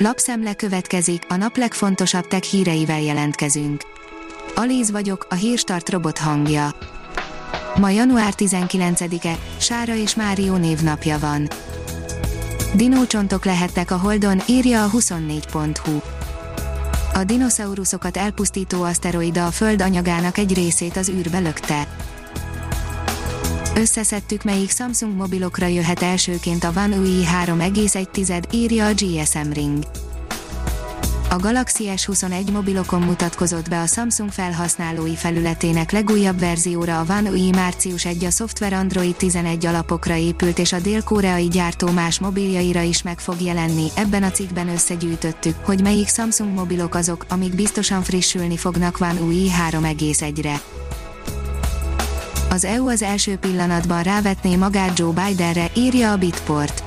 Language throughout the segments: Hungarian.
Lapszemle következik, a nap legfontosabb tech híreivel jelentkezünk. Alíz vagyok, a hírstart robot hangja. Ma január 19-e, Sára és Márió névnapja van. Dinócsontok lehettek a Holdon, írja a 24.hu. A dinoszauruszokat elpusztító aszteroida a Föld anyagának egy részét az űrbe lökte. Összeszedtük melyik Samsung mobilokra jöhet elsőként a One UI 3,1, írja a GSM Ring. A Galaxy S21 mobilokon mutatkozott be a Samsung felhasználói felületének legújabb verzióra a One UI március 1 a szoftver Android 11 alapokra épült és a dél-koreai gyártó más mobiljaira is meg fog jelenni. Ebben a cikkben összegyűjtöttük, hogy melyik Samsung mobilok azok, amik biztosan frissülni fognak One UI 3,1-re. Az EU az első pillanatban rávetné magát Joe Bidenre, írja a Bitport.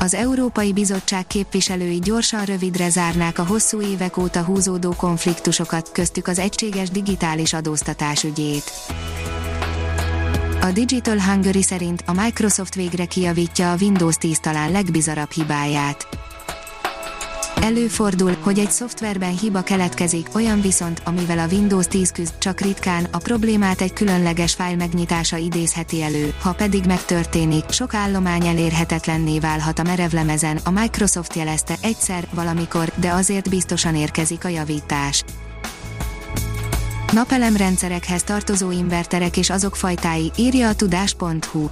Az Európai Bizottság képviselői gyorsan rövidre zárnák a hosszú évek óta húzódó konfliktusokat, köztük az egységes digitális adóztatás ügyét. A Digital Hungary szerint a Microsoft végre kijavítja a Windows 10 talán legbizarabb hibáját. Előfordul, hogy egy szoftverben hiba keletkezik, olyan viszont, amivel a Windows 10 küzd, csak ritkán, a problémát egy különleges fájl megnyitása idézheti elő, ha pedig megtörténik, sok állomány elérhetetlenné válhat a merevlemezen, a Microsoft jelezte egyszer, valamikor, de azért biztosan érkezik a javítás. Napelemrendszerekhez tartozó inverterek és azok fajtái, írja a tudás.hu.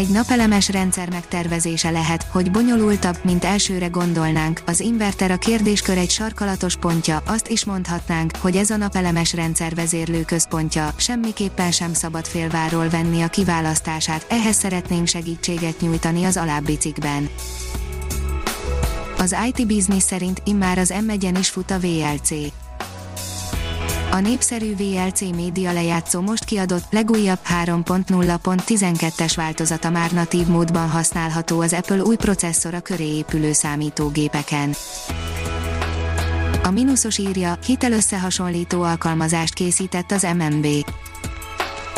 Egy napelemes rendszer megtervezése lehet, hogy bonyolultabb, mint elsőre gondolnánk. Az inverter a kérdéskör egy sarkalatos pontja, azt is mondhatnánk, hogy ez a napelemes rendszer vezérlő központja, semmiképpen sem szabad félváról venni a kiválasztását, ehhez szeretnénk segítséget nyújtani az alábbi cikkben. Az IT Business szerint immár az M1-en is fut a VLC. A népszerű VLC média lejátszó most kiadott, legújabb 3.0.12-es változata már natív módban használható az Apple új processzora köré épülő számítógépeken. A mínuszos írja, hitelösszehasonlító alkalmazást készített az MNB.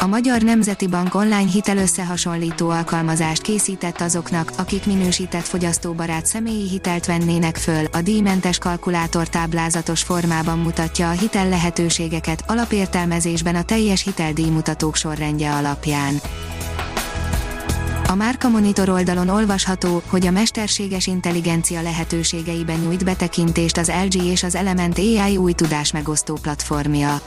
A Magyar Nemzeti Bank online hitelösszehasonlító alkalmazást készített azoknak, akik minősített fogyasztóbarát személyi hitelt vennének föl. A díjmentes kalkulátor táblázatos formában mutatja a hitel lehetőségeket alapértelmezésben a teljes hiteldíjmutatók sorrendje alapján. A Márka Monitor oldalon olvasható, hogy a mesterséges intelligencia lehetőségeiben nyújt betekintést az LG és az Element AI új tudásmegosztó platformja.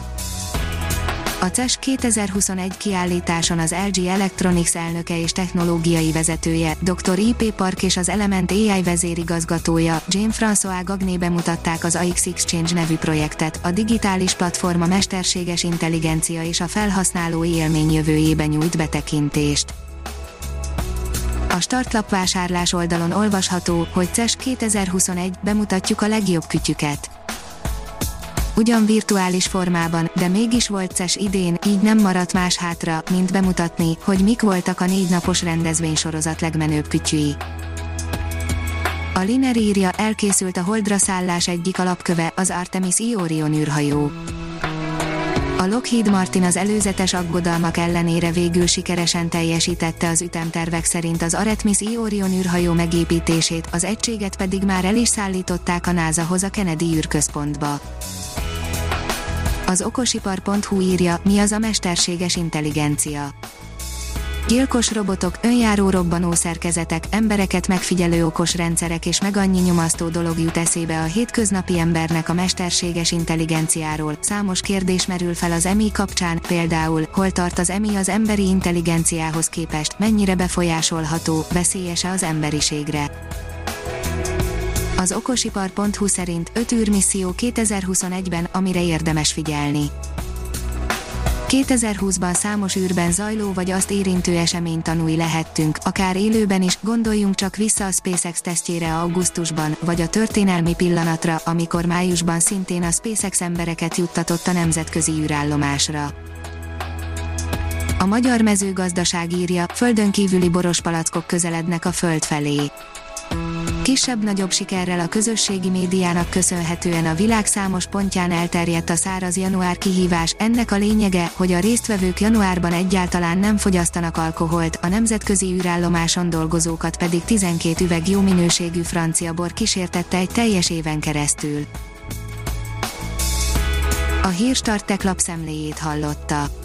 A CES 2021 kiállításon az LG Electronics elnöke és technológiai vezetője, dr. IP Park és az Element AI vezérigazgatója, Jean-François Gagné bemutatták az AX Exchange nevű projektet, a digitális platforma mesterséges intelligencia és a felhasználói élmény jövőjébe nyújt betekintést. A startlap vásárlás oldalon olvasható, hogy CES 2021 bemutatjuk a legjobb kütyüket ugyan virtuális formában, de mégis volt CES idén, így nem maradt más hátra, mint bemutatni, hogy mik voltak a négy napos rendezvénysorozat legmenőbb kütyűi. A Liner írja, elkészült a Holdra szállás egyik alapköve, az Artemis I űrhajó. A Lockheed Martin az előzetes aggodalmak ellenére végül sikeresen teljesítette az ütemtervek szerint az Artemis I űrhajó megépítését, az egységet pedig már el is szállították a NASA-hoz a Kennedy űrközpontba. Az okosipar.hu írja, mi az a mesterséges intelligencia. Gyilkos robotok, önjáró robbanó szerkezetek, embereket megfigyelő okos rendszerek és meg annyi nyomasztó dolog jut eszébe a hétköznapi embernek a mesterséges intelligenciáról. Számos kérdés merül fel az EMI kapcsán, például, hol tart az EMI az emberi intelligenciához képest, mennyire befolyásolható, veszélyese az emberiségre. Az okosipar.hu szerint 5 űrmisszió 2021-ben, amire érdemes figyelni. 2020-ban számos űrben zajló vagy azt érintő esemény tanúi lehettünk, akár élőben is, gondoljunk csak vissza a SpaceX tesztjére augusztusban, vagy a történelmi pillanatra, amikor májusban szintén a SpaceX embereket juttatott a nemzetközi űrállomásra. A magyar mezőgazdaság írja, földön kívüli boros palackok közelednek a föld felé Kisebb-nagyobb sikerrel a közösségi médiának köszönhetően a világ számos pontján elterjedt a száraz január kihívás, ennek a lényege, hogy a résztvevők januárban egyáltalán nem fogyasztanak alkoholt, a nemzetközi űrállomáson dolgozókat pedig 12 üveg jó minőségű francia bor kísértette egy teljes éven keresztül. A Hírstart lapszemléjét hallotta.